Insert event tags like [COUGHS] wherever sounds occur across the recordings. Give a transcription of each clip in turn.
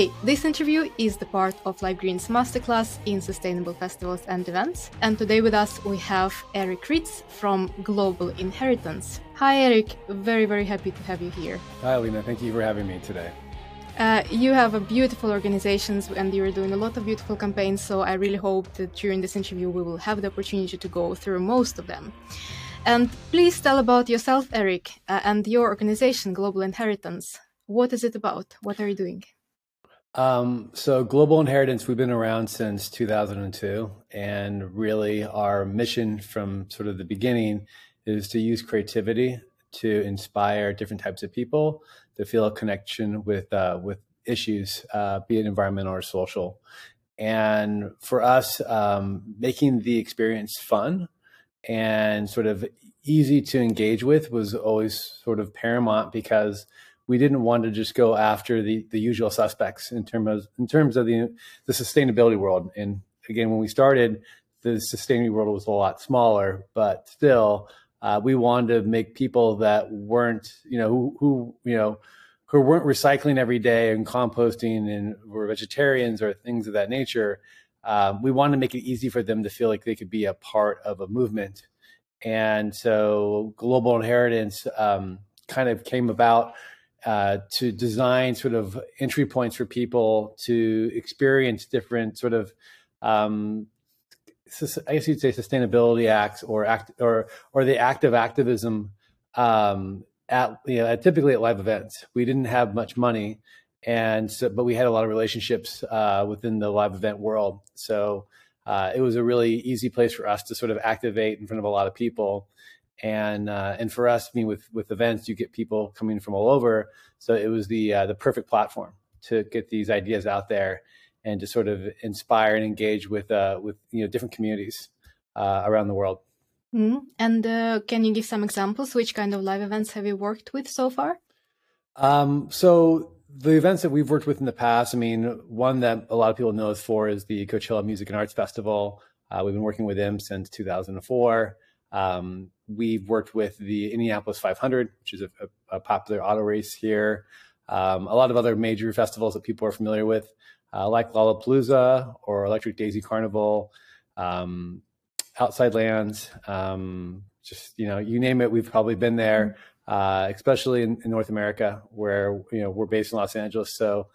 Hey, this interview is the part of Live Green's masterclass in sustainable festivals and events. And today with us we have Eric Ritz from Global Inheritance. Hi, Eric. Very, very happy to have you here. Hi, Lena. Thank you for having me today. Uh, you have a beautiful organizations and you're doing a lot of beautiful campaigns. So I really hope that during this interview we will have the opportunity to go through most of them. And please tell about yourself, Eric, uh, and your organization, Global Inheritance. What is it about? What are you doing? Um, so Global Inheritance, we've been around since 2002, and really our mission from sort of the beginning is to use creativity to inspire different types of people to feel a connection with uh, with issues, uh, be it environmental or social. And for us, um, making the experience fun and sort of easy to engage with was always sort of paramount because we didn't want to just go after the, the usual suspects in terms of in terms of the the sustainability world. And again, when we started, the sustainability world was a lot smaller, but still, uh, we wanted to make people that weren't, you know, who, who you know, who weren't recycling every day and composting and were vegetarians or things of that nature. Um, we wanted to make it easy for them to feel like they could be a part of a movement. And so, Global Inheritance um, kind of came about uh, to design sort of entry points for people to experience different sort of um, I guess you'd say sustainability acts or act or or the act of activism um, at you know typically at live events. We didn't have much money, and so but we had a lot of relationships uh, within the live event world. So uh, it was a really easy place for us to sort of activate in front of a lot of people and uh, and for us, I mean, with with events, you get people coming from all over, so it was the uh, the perfect platform to get these ideas out there and to sort of inspire and engage with uh, with you know different communities uh, around the world. Mm-hmm. And uh, can you give some examples? Which kind of live events have you worked with so far? Um, so the events that we've worked with in the past, I mean, one that a lot of people know us for is the Coachella Music and Arts Festival. Uh, we've been working with them since 2004. Um, we've worked with the Indianapolis 500, which is a, a, a popular auto race here. Um, a lot of other major festivals that people are familiar with, uh, like Lollapalooza or Electric Daisy Carnival, um, Outside Lands, um, just you know, you name it, we've probably been there. Uh, especially in, in, North America, where you know we're based in Los Angeles. So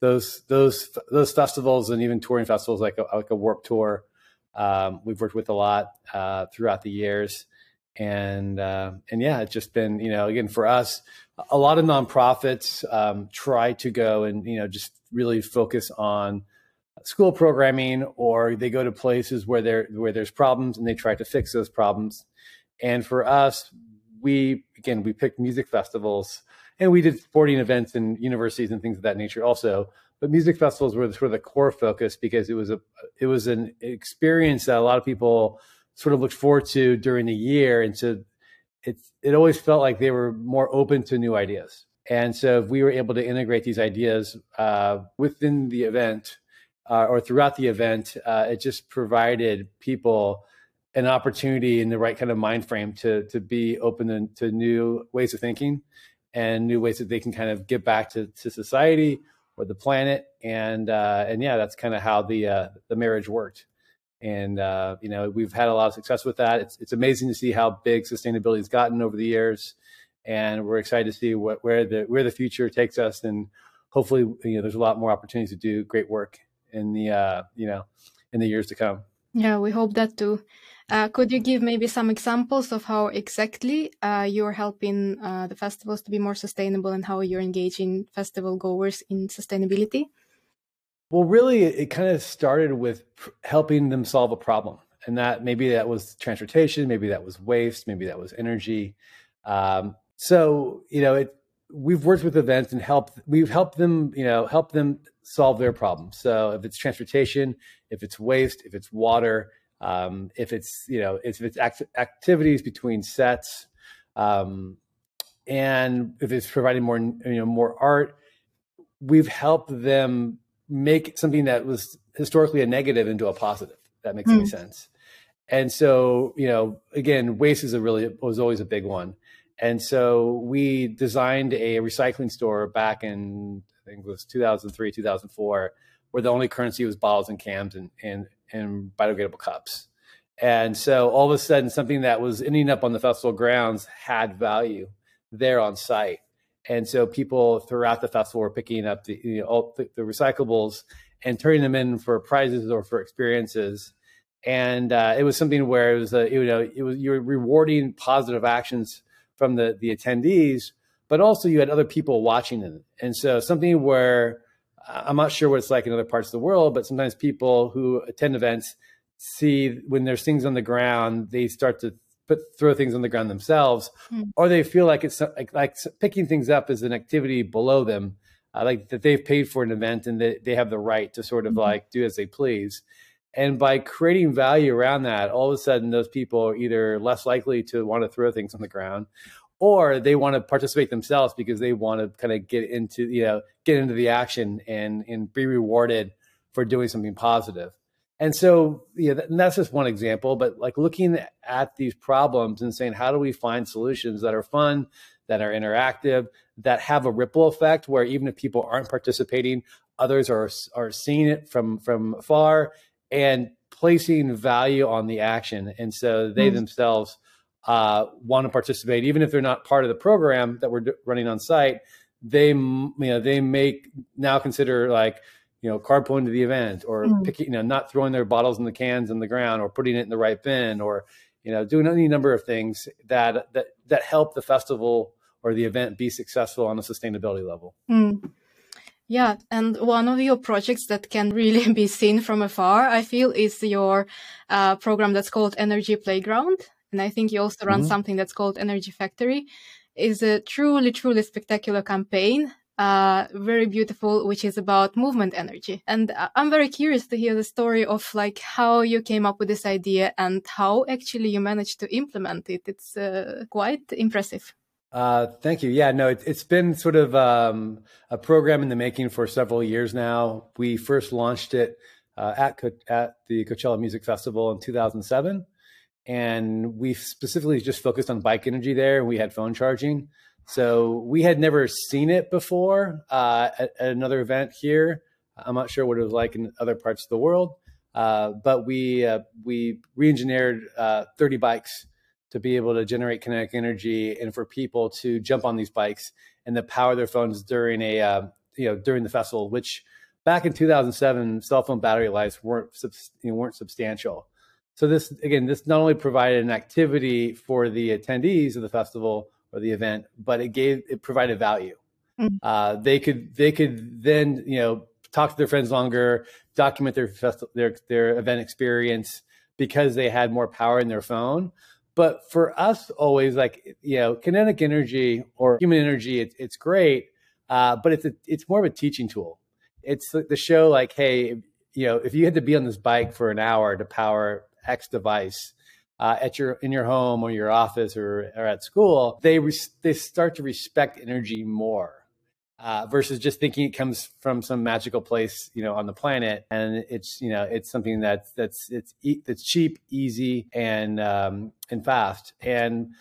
those those those festivals and even touring festivals like a, like a Warp Tour um, we've worked with a lot uh, throughout the years, and uh, and yeah, it's just been you know again for us, a lot of nonprofits um, try to go and you know just really focus on school programming, or they go to places where there where there's problems and they try to fix those problems. And for us, we again we picked music festivals and we did sporting events and universities and things of that nature also but music festivals were sort of the core focus because it was a it was an experience that a lot of people sort of looked forward to during the year, and so it it always felt like they were more open to new ideas. And so if we were able to integrate these ideas uh, within the event uh, or throughout the event, uh, it just provided people an opportunity in the right kind of mind frame to to be open to, new ways of thinking and new ways that they can kind of get back to, to society or the planet. And uh, and yeah, that's kind of how the uh, the marriage worked. And uh, you know, we've had a lot of success with that. It's it's amazing to see how big sustainability has gotten over the years, and we're excited to see what where the where the future takes us. And hopefully, you know, there's a lot more opportunities to do great work in the uh, you know in the years to come. Yeah, we hope that too. Uh, could you give maybe some examples of how exactly uh, you're helping uh, the festivals to be more sustainable and how you're engaging festival goers in sustainability? Well, really, it, kind of started with helping them solve a problem. And that maybe that was transportation, maybe that was waste, maybe that was energy. Um, so, you know, it, we've worked with events and helped, we've helped them, you know, help them solve their problems. So if it's transportation, if it's waste, if it's water, um, if it's you know if it's act- activities between sets, um, and if it's providing more you know more art, we've helped them make something that was historically a negative into a positive. That makes mm. any sense. And so you know again, waste is a really was always a big one. And so we designed a recycling store back in I think it was 2003, 2004, where the only currency was bottles and cans and, and, and biodegradable cups. And so all of a sudden, something that was ending up on the festival grounds had value there on site. And so people throughout the festival were picking up the, you know, all the, the recyclables and turning them in for prizes or for experiences. And uh, it was something where it was, a, you know, it was you're rewarding positive actions from the the attendees, but also you had other people watching it. And so something where I'm not sure what it's like in other parts of the world, but sometimes people who attend events see when there's things on the ground, they start to put throw things on the ground themselves, mm. or they feel like it's like, like picking things up is an activity below them, uh, like that they've paid for an event and that they have the right to sort of mm-hmm. like do as they please. And by creating value around that, all of a sudden those people are either less likely to want to throw things on the ground, or they want to participate themselves because they want to kind of get into you know get into the action and and be rewarded for doing something positive. And so, yeah, and that's just one example, but like looking at these problems and saying, how do we find solutions that are fun, that are interactive, that have a ripple effect where even if people aren't participating, others are, are seeing it from, from far and placing value on the action. And so they mm-hmm. themselves uh, want to participate, even if they're not part of the program that we're running on site, they, you know, they make now consider like, you know, carpooling to the event or mm. picking, you know, not throwing their bottles and the cans in the ground or putting it in the right bin or, you know, doing any number of things that that that help the festival or the event be successful on a sustainability level. Mm. Yeah, and one of your projects that can really [LAUGHS] be seen from afar, I feel, is your uh, program that's called Energy Playground, and I think you also run mm-hmm. something that's called Energy Factory. Is a truly, truly spectacular campaign uh, very beautiful, which is about movement energy. And I'm very curious to hear the story of like how you came up with this idea and how actually you managed to implement it. It's uh, quite impressive. Uh, thank you. Yeah, no, it, has been sort of um, a program in the making for several years now. We first launched it uh, at at the Coachella Music Festival in 2007, and we specifically just focused on bike energy there. We had phone charging. So we had never seen it before uh, at, at, another event here. I'm not sure what it was like in other parts of the world, uh, but we uh, we re-engineered uh, 30 bikes to be able to generate kinetic energy and for people to jump on these bikes and to power their phones during a uh, you know during the festival, which back in 2007 cell phone battery lives weren't you know, weren't substantial. So this again, this not only provided an activity for the attendees of the festival or the event, but it gave it provided value. Mm-hmm. Uh, they could they could then you know talk to their friends longer, document their festival their their event experience because they had more power in their phone. But for us, always like you know, kinetic energy or human energy, it, it's great, uh, but it's a, it's more of a teaching tool. It's the show like, hey, you know, if you had to be on this bike for an hour to power X device, uh, at your in your home or your office or, or at school, they res- they start to respect energy more. Uh, versus just thinking it comes from some magical place, you know, on the planet, and it's you know it's something that's that's it's e- that's cheap, easy, and um, and fast. And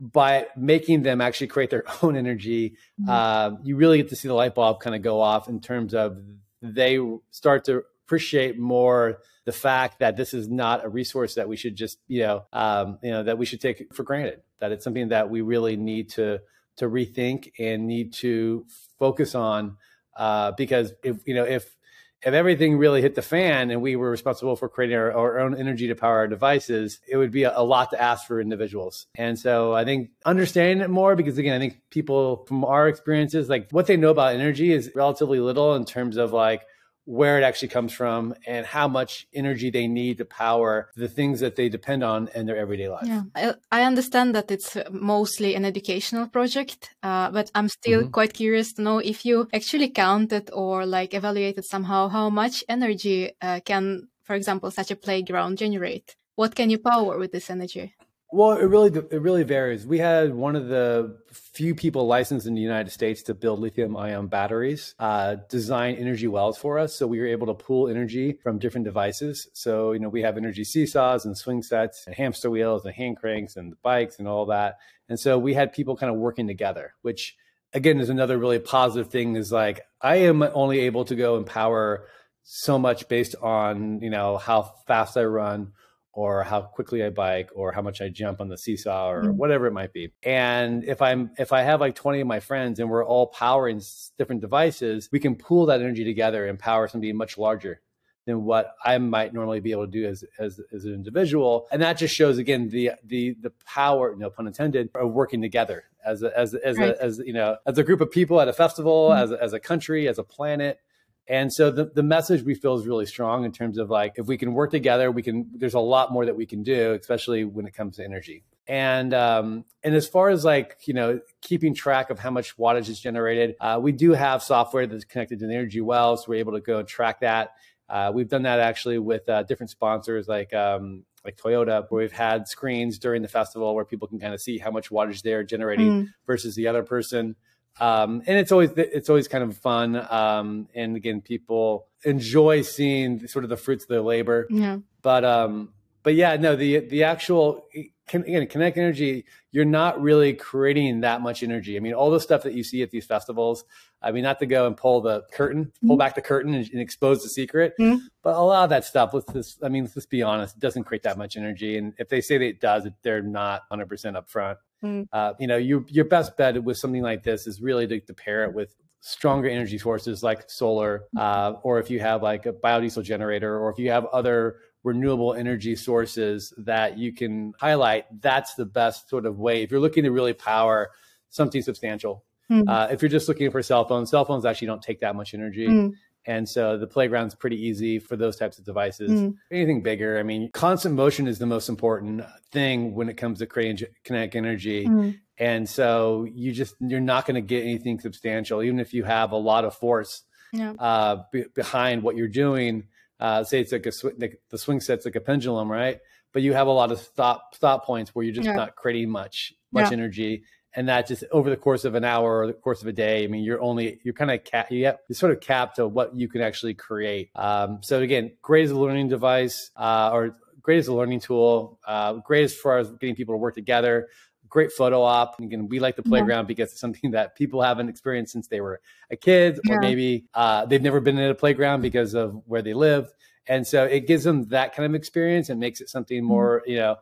by making them actually create their [LAUGHS] own energy, mm-hmm. uh, you really get to see the light bulb kind of go off in terms of they start to appreciate more the fact that this is not a resource that we should just you know um, you know that we should take for granted that it's something that we really need to to rethink and need to focus on uh, because if you know if if everything really hit the fan and we were responsible for creating our, our own energy to power our devices, it would be a, a, lot to ask for individuals. And so I think understanding it more, because again, I think people from our experiences, like what they know about energy is relatively little in terms of like, where it actually comes from and how much energy they need to power the things that they depend on in their everyday life. Yeah, I, I understand that it's mostly an educational project, uh, but I'm still mm-hmm. quite curious to know if you actually counted or like evaluated somehow how much energy uh, can, for example, such a playground generate. What can you power with this energy? Well, it really it really varies. We had one of the few people licensed in the United States to build lithium ion batteries, uh, design energy wells for us. So we were able to pool energy from different devices. So you know we have energy seesaws and swing sets and hamster wheels and hand cranks and bikes and all that. And so we had people kind of working together, which again is another really positive thing is like I am only able to go and power so much based on, you know, how fast I run or how quickly I bike or how much I jump on the seesaw or mm-hmm. whatever it might be. And if I'm if I have like 20 of my friends and we're all powering different devices, we can pool that energy together and power something much larger than what I might normally be able to do as, as, as an individual. And that just shows again the the the power, no pun intended, of working together as a, as as right. a, as you know as a group of people at a festival, mm-hmm. as as a country, as a planet. And so the, the message we feel is really strong in terms of like, if we can work together, we can, there's a lot more that we can do, especially when it comes to energy. And, um, and as far as like, you know, keeping track of how much wattage is generated, uh, we do have software that's connected to the energy well. So we're able to go and track that. Uh, we've done that actually with uh, different sponsors like, um, like Toyota, where we've had screens during the festival where people can kind of see how much wattage they're generating mm. versus the other person. Um, and it's always it's always kind of fun. Um, and again, people enjoy seeing sort of the fruits of their labor. Yeah. But um, but yeah, no, the the actual again, kinetic energy, you're not really creating that much energy. I mean, all the stuff that you see at these festivals, I mean, not to go and pull the curtain, pull mm-hmm. back the curtain and, and expose the secret, mm-hmm. but a lot of that stuff, let's just, I mean, let's just be honest, it doesn't create that much energy. And if they say that it does, they're not 100% upfront. Mm-hmm. Uh, you know, your, your best bet with something like this is really to, to pair it with stronger energy sources like solar, uh, or if you have like a biodiesel generator, or if you have other renewable energy sources that you can highlight, that's the best sort of way. If you're looking to really power something substantial, mm-hmm. uh, if you're just looking for cell phones, cell phones actually don't take that much energy. Mm-hmm. And so the playground's pretty easy for those types of devices. Mm. Anything bigger, I mean, constant motion is the most important thing when it comes to creating kinetic energy. Mm. And so you just, you're not going to get anything substantial, even if you have a lot of force yeah. uh, b- behind what you're doing uh, say it's like a sw- like the swing set's like a pendulum, right? But you have a lot of stop stop points where you're just yeah. not creating much much yeah. energy, and that just over the course of an hour or the course of a day. I mean, you're only you're kind of cap you have, you're sort of capped to what you can actually create. Um, so again, great as a learning device uh, or great as a learning tool, uh, great as far as getting people to work together great photo op. And Again, we like the playground yeah. because it's something that people haven't experienced since they were a kid, or maybe uh, they've never been in a playground because of where they live. And so it gives them that kind of experience and makes it something mm-hmm. more, you know,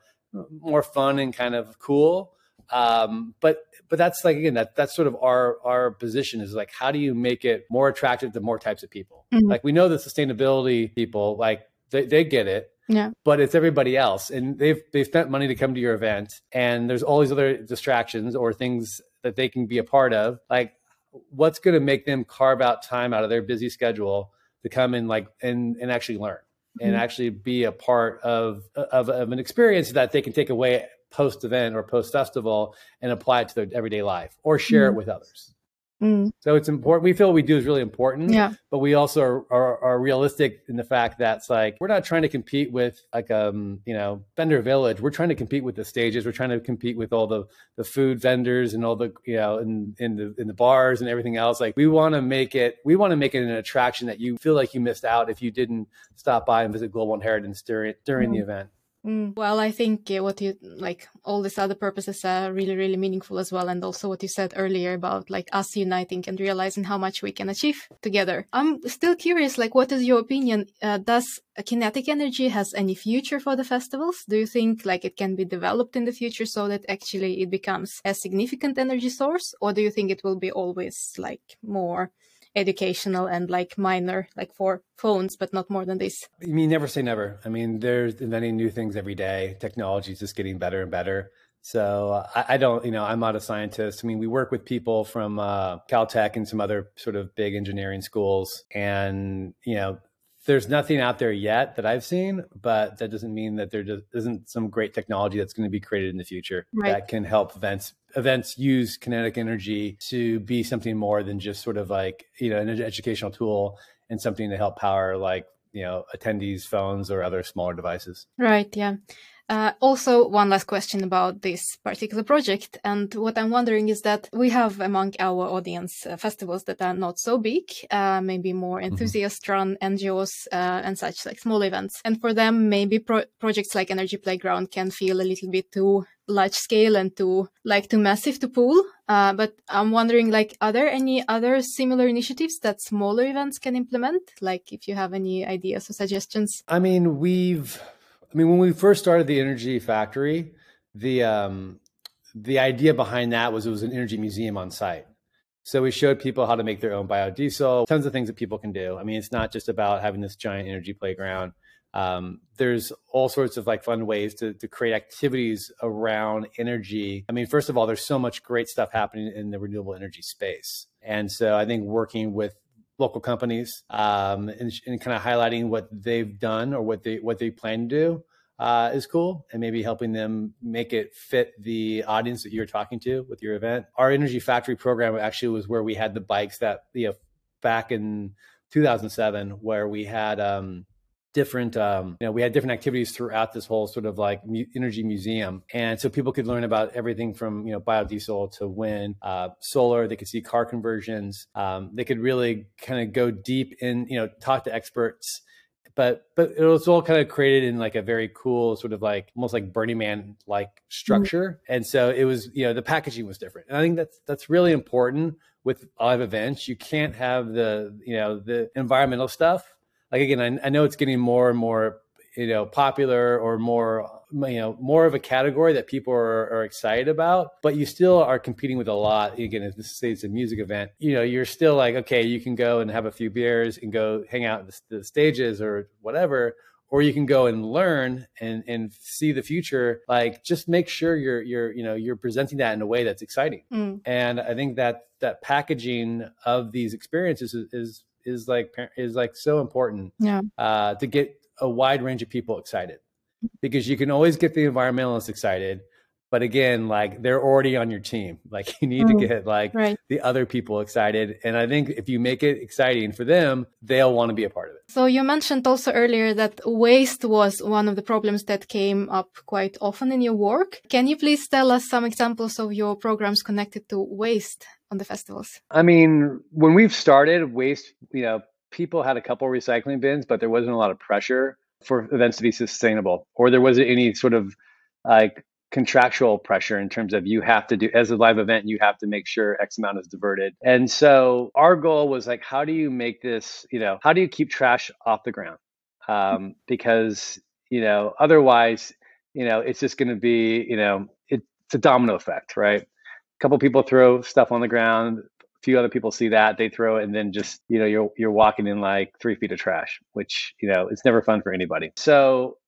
more fun and kind of cool. Um, but but that's like again that that's sort of our our position is like how do you make it more attractive to more types of people? Mm-hmm. Like we know the sustainability people like they, they get it yeah. But it's everybody else. And they've they've spent money to come to your event and there's all these other distractions or things that they can be a part of. Like what's gonna make them carve out time out of their busy schedule to come and like and and actually learn and mm-hmm. actually be a part of, of of an experience that they can take away post event or post festival and apply it to their everyday life or share mm-hmm. it with others. Mm. So it's important. We feel what we do is really important. Yeah. But we also are, are, are, realistic in the fact that it's like we're not trying to compete with like um you know vendor village. We're trying to compete with the stages. We're trying to compete with all the the food vendors and all the you know in in the in the bars and everything else. Like we want to make it. We want to make it an attraction that you feel like you missed out if you didn't stop by and visit Global Inheritance during during mm. the event. Mm, well, I think uh, what you like, all these other purposes are really, really meaningful as well. And also what you said earlier about like us uniting and realizing how much we can achieve together. I'm still curious, like, what is your opinion? Uh, does kinetic energy has any future for the festivals? Do you think like it can be developed in the future so that actually it becomes a significant energy source? Or do you think it will be always like more educational and like minor, like for phones, but not more than this. I mean, never say never. I mean, there's inventing new things every day. Technology is just getting better and better. So I, I, don't, you know, I'm not a scientist. I mean, we work with people from uh, Caltech and some other sort of big engineering schools, and you know, there's nothing out there yet that I've seen, but that doesn't mean that there just isn't some great technology that's going to be created in the future right. that can help events events use kinetic energy to be something more than just sort of like you know an educational tool and something to help power like you know attendees phones or other smaller devices right yeah Uh, also, one last question about this particular project. And what I'm wondering is that we have among our audience uh, festivals that are not so big, uh, maybe more mm-hmm. enthusiast run NGOs uh, and such like small events. And for them, maybe pro- projects like Energy Playground can feel a little bit too large scale and too like too massive to pull. Uh, but I'm wondering, like, are there any other similar initiatives that smaller events can implement? Like, if you have any ideas or suggestions. I mean, we've I mean, when we first started the Energy Factory, the um, the idea behind that was it was an energy museum on site. So we showed people how to make their own biodiesel, tons of things that people can do. I mean, it's not just about having this giant energy playground. Um, there's all sorts of like fun ways to, to create activities around energy. I mean, first of all, there's so much great stuff happening in the renewable energy space. And so I think working with local companies um, and, and kind of highlighting what they've done or what they what they plan to do uh, is cool and maybe helping them make it fit the audience that you're talking to with your event. Our energy factory program actually was where we had the bikes that you know back in 2007 where we had um, different um, you know we had different activities throughout this whole sort of like mu- energy museum. And so people could learn about everything from you know biodiesel to wind uh, solar. They could see car conversions. Um, they could really kind of go deep in you know talk to experts. But but it was all kind of created in like a very cool sort of like almost like Burning Man like structure, mm-hmm. and so it was you know the packaging was different, and I think that's that's really important with live events. You can't have the you know the environmental stuff like again, I, I know it's getting more and more you know popular or more you know more of a category that people are, are, excited about but you still are competing with a lot. Again if this is a music event you know you're still like okay you can go and have a few beers and go hang out at the, the stages or whatever or you can go and learn and and see the future. Like just make sure you're you're you know you're presenting that in a way that's exciting. Mm. and i think that that packaging of these experiences is, is is like is like so important yeah. uh, to get a wide range of people excited. Because you can always get the environmentalists excited but again like they're already on your team. [LAUGHS] Like you need mm, to get like right. the other people excited. And i think if you make it exciting for them they'll want to be a part of it. So you mentioned also earlier that waste was one of the problems that came up quite often in your work. Can you please tell us some examples of your programs connected to waste on the festivals? I mean, when we've started, waste, you know, people had a couple recycling bins, but there wasn't a lot of pressure for events to be sustainable, or there wasn't any sort of like contractual pressure in terms of you have to do as a live event you have to make sure x amount is diverted. And so our goal was like how do you make this you know how do you keep trash off the ground? Um, because you know otherwise you know it's just going to be you know it, it's a domino effect right couple people throw stuff on the ground a few other people see that they throw it and then just you know you're you're walking in like three feet of trash which you know it's never fun for anybody. So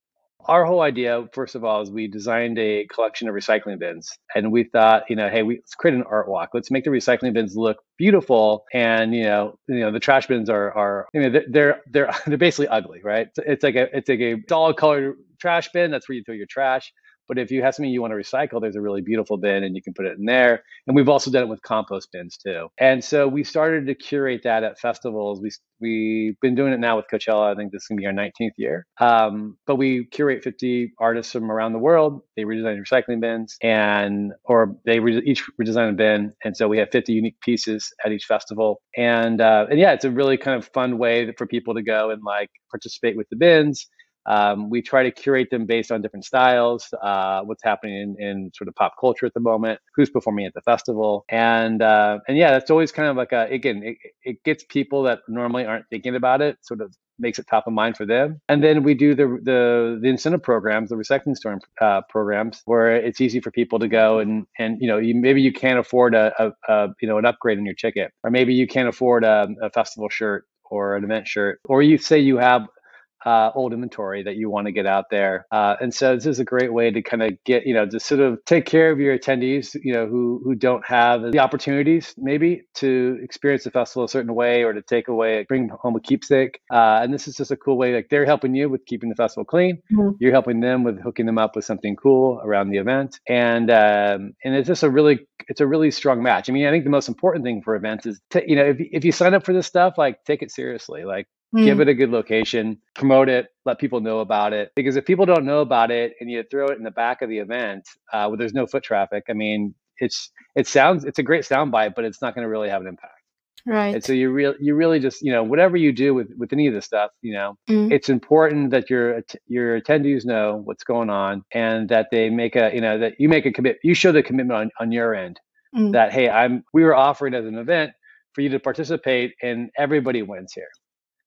our whole idea first of all is we designed a collection of recycling bins and we thought you know hey we, let's create an art walk. Let's make the recycling bins look beautiful and you know you know the trash bins are are you know they're they're [LAUGHS] they're, basically ugly right? It's like a it's like a solid colored trash bin that's where you throw your trash but if you have something you want to recycle, there's a really beautiful bin and you can put it in there. And we've also done it with compost bins too. And so we started to curate that at festivals. We we've been doing it now with Coachella. I think this is gonna be our 19th year. Um, but we curate 50 artists from around the world. They redesign recycling bins and or they re- each redesign a bin. And so we have 50 unique pieces at each festival. And uh, and yeah, it's a really kind of fun way for people to go and like participate with the bins um, we try to curate them based on different styles, uh, what's happening in, in, sort of pop culture at the moment, who's performing at the festival, and uh, and yeah, that's always kind of like a again, it, it gets people that normally aren't thinking about it, sort of makes it top of mind for them. And then we do the the, the incentive programs, the recycling store uh, programs, where it's easy for people to go and and you know you, maybe you can't afford a, a, a, you know an upgrade in your ticket, or maybe you can't afford a, a festival shirt or an event shirt, or you say you have uh, old inventory that you want to get out there. Uh, and so this is a great way to kind of get, you know, to sort of take care of your attendees, you know, who who don't have the opportunities maybe to experience the festival a certain way or to take away, bring home a keepsake. Uh, and this is just a cool way, like they're helping you with keeping the festival clean. Mm-hmm. You're helping them with hooking them up with something cool around the event. And um, and it's just a really it's a really strong match. I mean, I think the most important thing for events is to, you know, if if you sign up for this stuff, like take it seriously. Like mm. give it a good location, promote it, let people know about it. Because if people don't know about it and you throw it in the back of the event uh, where there's no foot traffic, I mean, it's it sounds it's a great soundbite, but it's not going to really have an impact. Right. And so you really you really just you know whatever you do with with any of this stuff, you know, mm. it's important that your your attendees know what's going on and that they make a you know that you make a commit you show the commitment on on your end mm. that hey I'm we were offering as an event for you to participate and everybody wins here.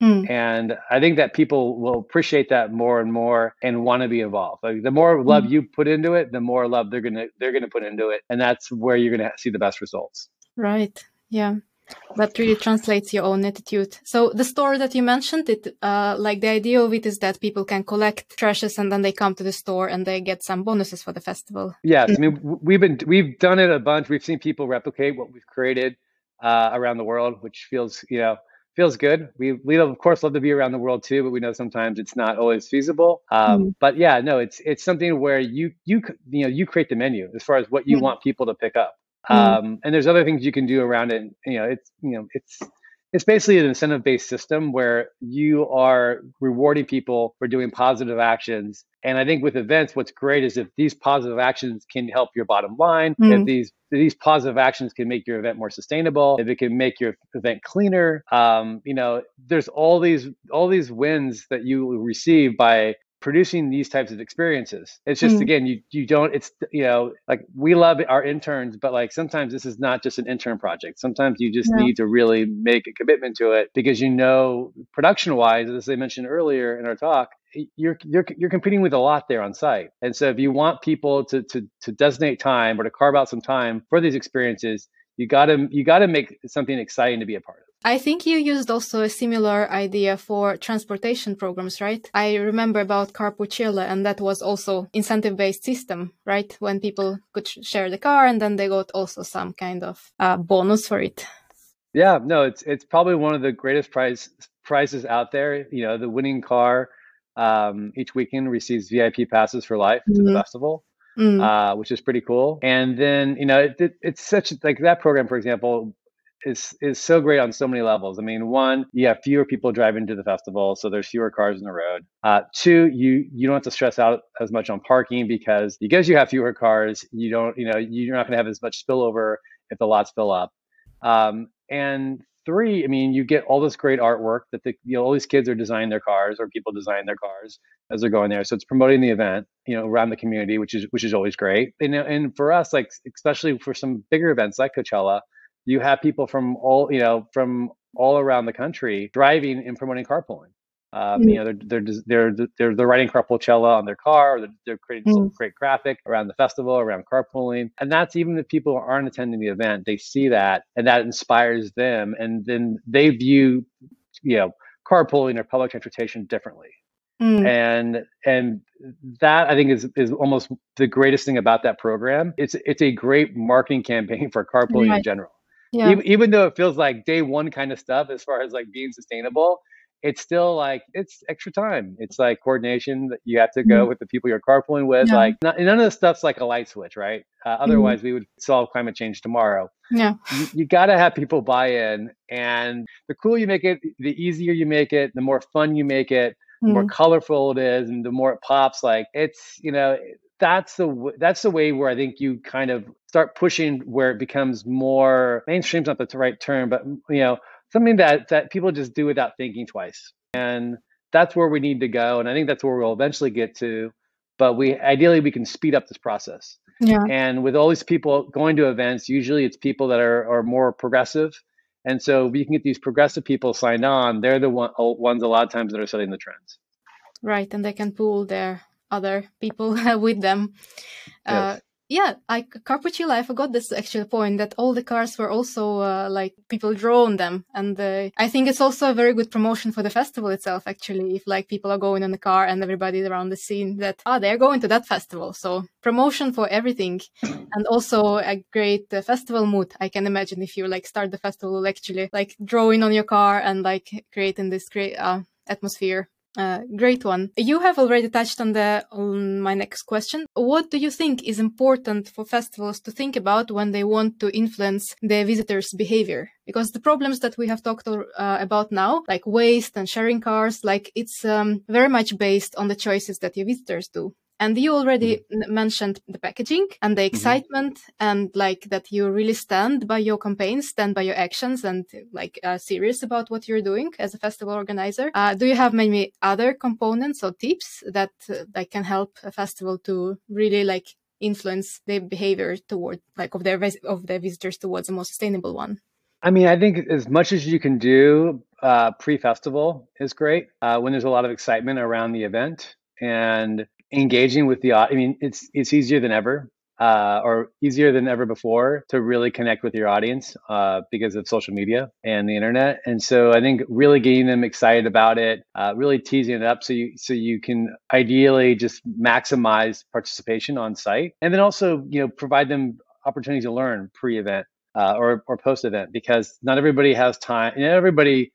Mm. And I think that people will appreciate that more and more and want to be involved. Like the more love mm. you put into it, the more love they're gonna they're gonna put into it, and that's where you're gonna see the best results. Right. Yeah. That really translates your own attitude. So the store that you mentioned, it uh, like the idea of it is that people can collect trashes and then they come to the store and they get some bonuses for the festival. Yes, I mean we've been we've done it a bunch. We've seen people replicate what we've created uh, around the world, which feels you know feels good. We we of course love to be around the world too, but we know sometimes it's not always feasible. Um, mm. But yeah, no, it's it's something where you you you know you create the menu as far as what you mm. want people to pick up. Mm. Um, and there's other things you can do around it. You know, it's you know it's it's basically an incentive based system where you are rewarding people for doing positive actions. And I think with events, what's great is if these positive actions can help your bottom line, mm. if these these positive actions can make your event more sustainable, if it can make your event cleaner, um, you know, there's all these all these wins that you receive by producing these types of experiences. It's just mm. again, you you don't. It's you know like we love our interns, but like sometimes this is not just an intern project. Sometimes you just yeah. need to really make a commitment to it because you know production wise, as I mentioned earlier in our talk, you're you're you're competing with a lot there on site. And so if you want people to to to designate time or to carve out some time for these experiences, you got to you got to make something exciting to be a part of. I think you used also a similar idea for transportation programs, right? I remember about Carpoolchella, and that was also incentive-based system, right? When people could share the car, and then they got also some kind of uh, bonus for it. Yeah, no, it's it's probably one of the greatest prize prizes out there. You know, the winning car um, each weekend receives VIP passes for life mm-hmm. to the mm-hmm. festival. Mm. Uh, which is pretty cool. And then you know it, it, it's such like that program, for example, is is so great on so many levels. I mean, one, you have fewer people driving to the festival, so there's fewer cars in the road. Uh, two, you you don't have to stress out as much on parking because because you have fewer cars, you don't you know you're not going to have as much spillover if the lots fill up. Um, and three, I mean, you get all this great artwork that the you know all these kids are designing their cars or people design their cars as they're going there. So it's promoting the event, you know, around the community, which is which is always great. And and for us, like especially for some bigger events like Coachella you have people from all you know from all around the country driving and promoting carpooling. Um, mm. You know, they're they're they're they're they're writing Carpoolchella on their car, or they're, they're creating mm. some great graphic around the festival, around carpooling, and that's even if people aren't attending the event, they see that, and that inspires them, and then they view, you know, carpooling or public transportation differently. Mm. And and that I think is is almost the greatest thing about that program. It's it's a great marketing campaign [LAUGHS] for carpooling right. in general. Yeah. Even, even though it feels like day one kind of stuff as far as like being sustainable, it's still like it's extra time. It's like coordination that you have to go mm-hmm. with the people you're carpooling with. Yeah. Like not, none of the stuff's like a light switch, right? Uh, mm-hmm. otherwise, mm-hmm. we would solve climate change tomorrow. Yeah, you, you got to have people buy in, and the cooler you make it, the easier you make it, the more fun you make it, the mm-hmm. more colorful it is, and the more it pops. Like it's you know that's the that's the way where I think you kind of start pushing where it becomes more mainstream's not the right term, but mm, you know something that that people just do without thinking twice, and that's where we need to go, and I think that's where we'll eventually get to. But we ideally we can speed up this process. Yeah. And with all these people going to events, usually it's people that are are more progressive. And so we can get these progressive people signed on. They're the one, ones a lot of times that are setting the trends. Right, and they can pool their other people [LAUGHS] with them. Uh, yes. Yeah, I Carpoolchella, I forgot this actual point that all the cars were also uh, like people draw on them, and uh, I think it's also a very good promotion for the festival itself. Actually, if like people are going in the car and everybody around the scene that ah they're going to that festival, so promotion for everything, [COUGHS] and also a great uh, festival mood. I can imagine if you like start the festival actually like drawing on your car and like creating this great uh, atmosphere. Uh, great one. You have already touched on the on my next question. What do you think is important for festivals to think about when they want to influence their visitors' behavior? because the problems that we have talked uh, about now, like waste and sharing cars, like it's um, very much based on the choices that your visitors do. And you already mm-hmm. mentioned the packaging and the mm-hmm. excitement mm-hmm. and like that you really stand by your campaigns, stand by your actions and like are serious about what you're doing as a festival organizer. Uh, do you have maybe other components or tips that uh, that can help a festival to really like influence their behavior toward like of their of their visitors towards a more sustainable one? I mean, I think as much as you can do uh, pre-festival is great uh, when there's a lot of excitement around the event and engaging with the I mean, it's it's easier than ever, uh, or easier than ever before to really connect with your audience uh, because of social media and the internet. And so I think really getting them excited about it, uh, really teasing it up so you so you can ideally just maximize participation on site, and then also you know provide them opportunities to learn pre-event uh, or or post-event because not everybody has time. Know, everybody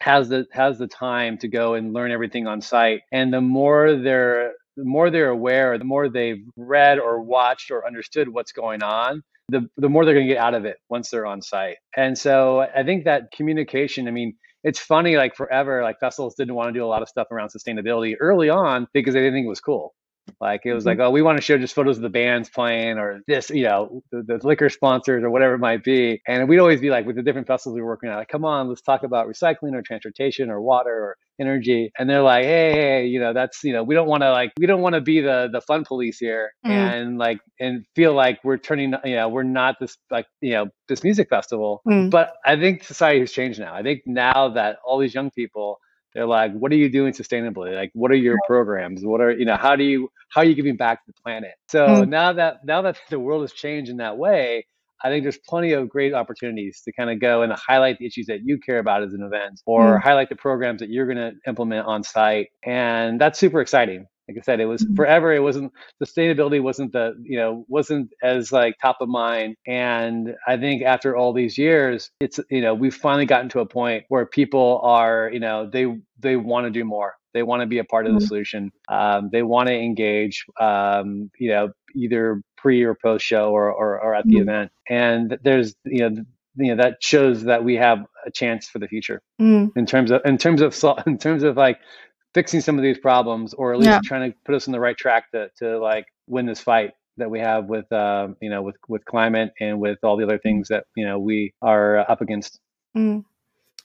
has the has the time to go and learn everything on site and the more they're the more they're aware, the more they've read or watched or understood what's going on, the, the more they're going to get out of it once they're on site. And so I think that communication, I mean, it's funny, like forever, like festivals didn't want to do a lot of stuff around sustainability early on because they didn't think it was cool. Like it was mm-hmm. like, oh, we want to show just photos of the bands playing or this, you know, the, the, liquor sponsors or whatever it might be. And we'd always be like, with the different festivals we were working at, like, come on, let's talk about recycling or transportation or water or energy. And they're like, hey, hey, you know, that's, you know, we don't want to like, we don't want to be the the fun police here mm. and like, and feel like we're turning, you know, we're not this like, you know, this music festival. Mm. But I think society has changed now. I think now that all these young people they're like, what are you doing sustainably? Like, what are your programs? What are, you know, how do you, how are you giving back to the planet? So mm. now that, now that the world has changed in that way, I think there's plenty of great opportunities to kind of go and highlight the issues that you care about as an event or mm. highlight the programs that you're going to implement on site. And that's super exciting like I said, it was mm-hmm. forever. It wasn't sustainability wasn't the you know wasn't as like top of mind. And I think after all these years, it's you know we've finally gotten to a point where people are you know they they want to do more. They want to be a part of the mm-hmm. solution. Um, they want to engage. Um, you know either pre or post show or, or, or at the mm. event. And there's you know you know that shows that we have a chance for the future mm. in terms of in terms of [LAUGHS] in terms of like fixing some of these problems or at least yeah. trying to put us on the right track to, to like win this fight that we have with uh, you know with with climate and with all the other things that you know we are up against mm.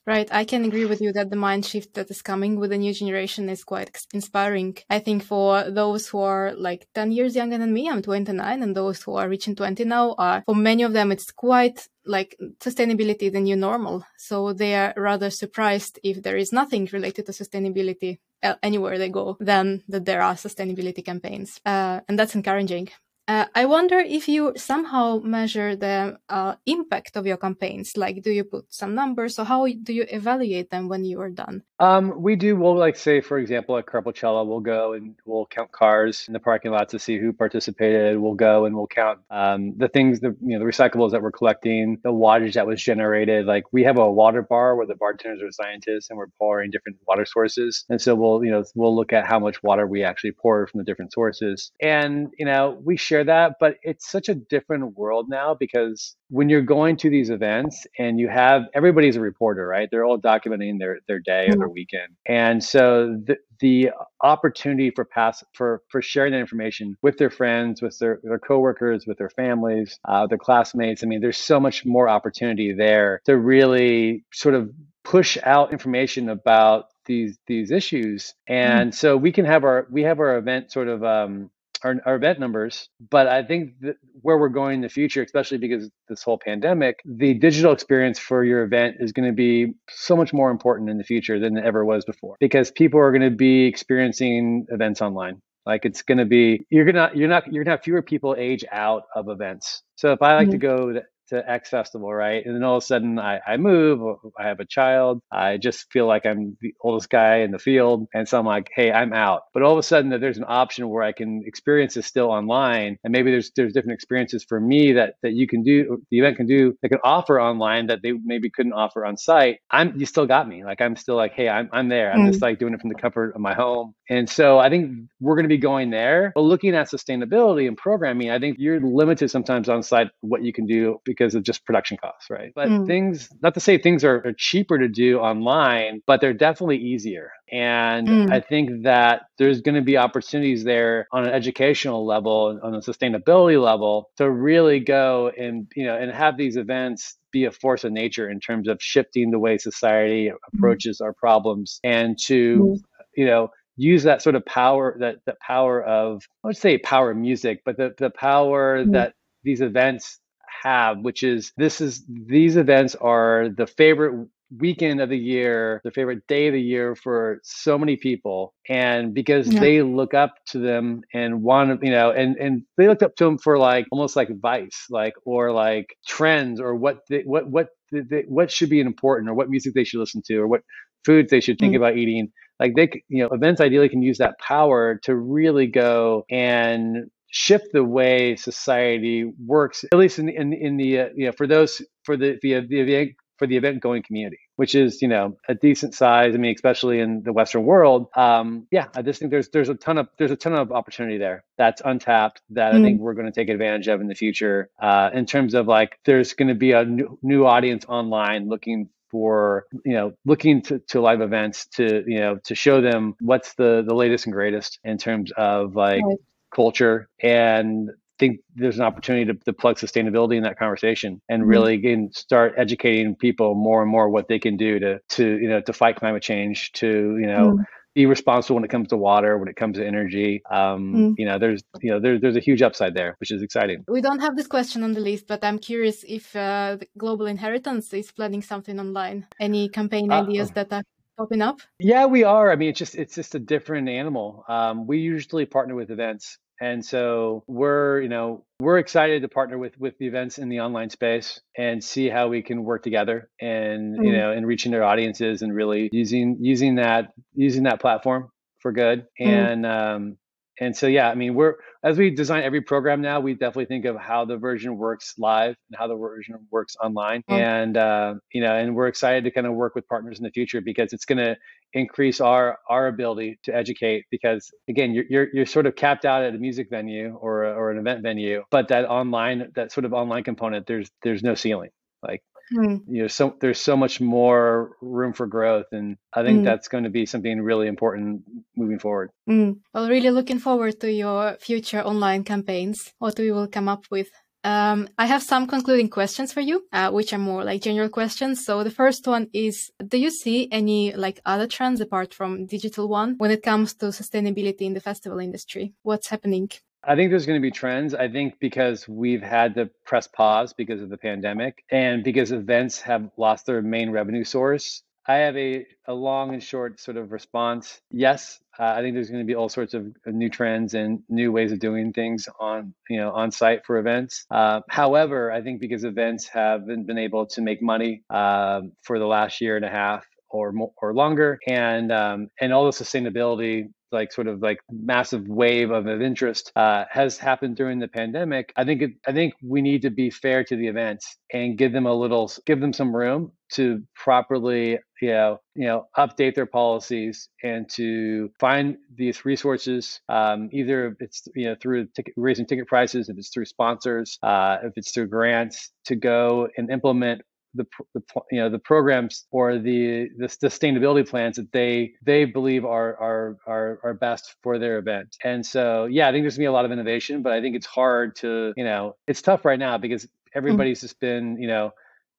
Right. I can agree with you that the mind shift that is coming with the new generation is quite inspiring. I think for those who are like 10 years younger than me, I'm 29, and those who are reaching 20 now are, for many of them, it's quite like sustainability the new normal. So they are rather surprised if there is nothing related to sustainability anywhere they go, then that there are sustainability campaigns. Uh, and that's encouraging. Uh, I wonder if you somehow measure the uh, impact of your campaigns. Like, do you put some numbers, or how do you evaluate them when you are done? Um, we do. We'll like say, for example, at Carpoolchella, we'll go and we'll count cars in the parking lot to see who participated. We'll go and we'll count um, the things, the you know, the recyclables that we're collecting, the wattage that was generated. Like, we have a water bar where the bartenders are scientists, and we're pouring different water sources. And so we'll, you know, we'll look at how much water we actually pour from the different sources, and you know, we share share that, but it's such a different world now because when you're going to these events and you have everybody's a reporter, right? They're all documenting their their day or their mm-hmm. weekend, and so the the opportunity for pass for for sharing that information with their friends, with their their coworkers, with their families, uh, their classmates. I mean, there's so much more opportunity there to really sort of push out information about these these issues mm-hmm. and mm. so we can have our we have our event sort of um, our, our event numbers. But I think where we're going in the future, especially because this whole pandemic, the digital experience for your event is going to be so much more important in the future than it ever was before because people are going to be experiencing events online. Like it's going to be, you're gonna, you're not, you're gonna have fewer people age out of events. So if I like mm-hmm. to go to X festival, right? And then all of a sudden I, I move, I have a child, I just feel like I'm the oldest guy in the field. And so I'm like, hey, I'm out. But all of a sudden that there's an option where I can experience this still online. And maybe there's there's different experiences for me that that you can do, the event can do, they can offer online that they maybe couldn't offer on site. I'm you still got me. Like I'm still like, hey, I'm I'm there. I'm mm. just like doing it from the comfort of my home. And so I think we're gonna be going there. But looking at sustainability and programming, I think you're limited sometimes on site what you can do because of just production costs, right? But mm. things, not to say things are, are, cheaper to do online, but they're definitely easier. And mm. I think that there's going to be opportunities there on an educational level, on a sustainability level, to really go and you know and have these events be a force of nature in terms of shifting the way society mm. approaches mm. our problems and to mm. you know use that sort of power that the power of I would say power of music, but the, the power mm. that these events have, which is this is these events are the favorite weekend of the year, the favorite day of the year for so many people. And because yeah. they look up to them and want to, you know, and, and they looked up to them for like almost like advice, like, or like trends or what, they, what, what, they, what should be important or what music they should listen to or what foods they should think mm. about eating like they you know events ideally can use that power to really go and shift the way society works at least in the in, in the uh, you know for those for the the, the event for the event going community which is you know a decent size i mean especially in the western world um, yeah i just think there's there's a ton of there's a ton of opportunity there that's untapped that mm. i think we're going to take advantage of in the future uh, in terms of like there's going to be a new, new audience online looking for you know looking to, to live events to you know to show them what's the the latest and greatest in terms of like right. Culture and think there's an opportunity to, to, plug sustainability in that conversation and mm-hmm. really again start educating people more and more what they can do to to you know to fight climate change to you know mm be responsible when it comes to water, when it comes to energy. Um, mm. You know, there's you know there's there's a huge upside there, which is exciting. We don't have this question on the list, but I'm curious if uh, Global Inheritance is planning something online. Any campaign uh, ideas that are popping up? Yeah, we are. I mean, it's just it's just a different animal. Um, we usually partner with events and so we're, you know, we're excited to partner with with the events in the online space and see how we can work together and mm-hmm. you know and reaching their audiences and really using using that using that platform for good. Mm-hmm. And um, and so yeah i mean we're as we design every program now we definitely think of how the version works live and how the version works online mm-hmm. and uh, you know and we're excited to kind of work with partners in the future because it's going to increase our our ability to educate because again you're, you're you're sort of capped out at a music venue or or an event venue but that online that sort of online component there's there's no ceiling like Mm. You know, so there's so much more room for growth, and I think mm. that's going to be something really important moving forward. Mm. Well, really looking forward to your future online campaigns. What we will come up with. Um, I have some concluding questions for you, uh, which are more like general questions. So the first one is, do you see any like other trends apart from digital one when it comes to sustainability in the festival industry? What's happening? I think there's going to be trends. I think because we've had to press pause because of the pandemic and because events have lost their main revenue source. I have a, a long and short sort of response. Yes, uh, I think there's going to be all sorts of new trends and new ways of doing things on you know on site for events. Uh, however, I think because events haven't been able to make money uh, for the last year and a half or more, or longer, and um, and all the sustainability like sort of like massive wave of, of interest uh, has happened during the pandemic. I think it, I think we need to be fair to the events and give them a little give them some room to properly you know you know update their policies and to find these resources um, either it's you know through ticket, raising ticket prices if it's through sponsors uh, if it's through grants to go and implement the, the you know the programs or the the sustainability plans that they they believe are are are are best for their event. And so yeah, I think there's gonna be a lot of innovation, but I think it's hard to you know it's tough right now because everybody's mm-hmm. just been you know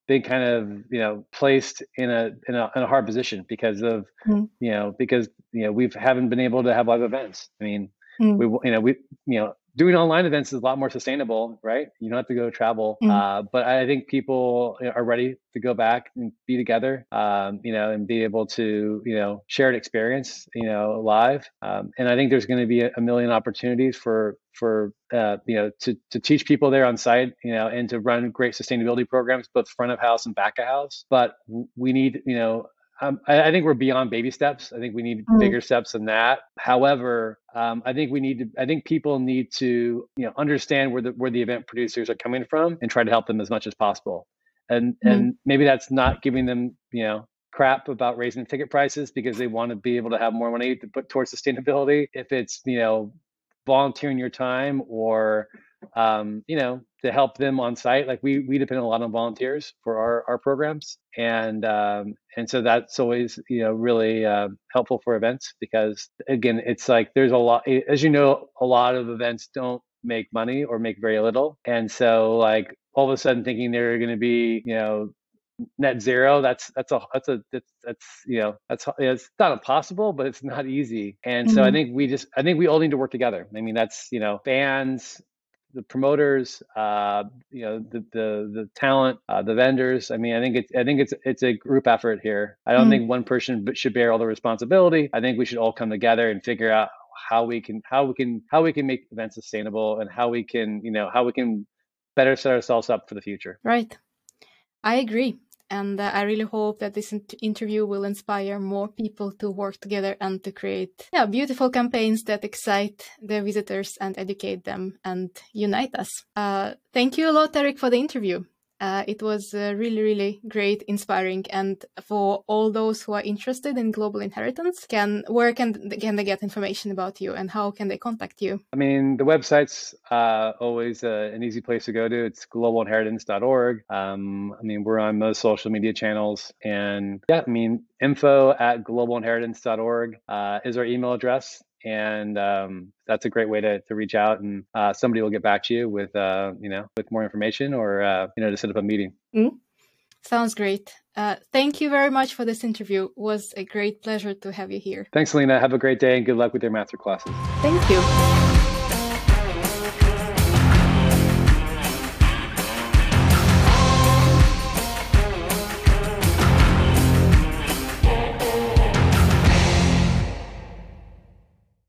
been kind of you know placed in a in a, in a hard position because of mm-hmm. you know because you know we've haven't been able to have live events. I mean, mm-hmm. we you know we you know doing online events is a lot more sustainable, right? You don't have to go travel. Mm. Uh, but I think people are ready to go back and be together, um, you know, and be able to, you know, share an experience, you know, live. Um, and I think there's going to be a, a, million opportunities for for uh, you know to to teach people there on site, you know, and to run great sustainability programs, both front of house and back of house. But we need, you know, um, I, I, think we're beyond baby steps. I think we need mm. bigger steps than that. However, um, I think we need to. I think people need to, you know, understand where the where the event producers are coming from and try to help them as much as possible. And mm. and maybe that's not giving them, you know, crap about raising ticket prices because they want to be able to have more money to put towards sustainability. If it's, you know, volunteering your time or um, you know, to help them on site. Like we we depend a lot on volunteers for our our programs, and um, and so that's always you know really uh, helpful for events because again, it's like there's a lot. As you know, a lot of events don't make money or make very little, and so like all of a sudden thinking they're going to be you know net zero that's that's a that's a that's, that's you know that's it's not impossible but it's not easy and mm-hmm. so i mm-hmm. think we just i think we all need to work together i mean that's you know fans the promoters uh you know the the the talent uh, the vendors. I mean i think it's i think it's it's a group effort here. I don't mm-hmm. think one person should bear all the responsibility. I think we should all come together and figure out how we can how we can how we can make events sustainable and how we can you know how we can better set ourselves up for the future. Right. I agree. And uh, I really hope that this interview will inspire more people to work together and to create yeah, beautiful campaigns that excite the visitors and educate them and unite us. Uh, thank you a lot, Eric, for the interview. Uh, it was uh, really, really great, inspiring, and for all those who are interested in global inheritance, can where can can they get information about you, and how can they contact you? I mean, the website's uh, always uh, an easy place to go to. It's globalinheritance.org. Um, I mean, we're on most social media channels, and yeah, I mean, info at globalinheritance.org uh, is our email address and um, that's a great way to, to reach out and uh, somebody will get back to you with uh, you know with more information or uh, you know to set up a meeting. Mm. sounds great. Uh, thank you very much for this interview. It was a great pleasure to have you here. Thanks lena have a great day and good luck with your master classes. Thank you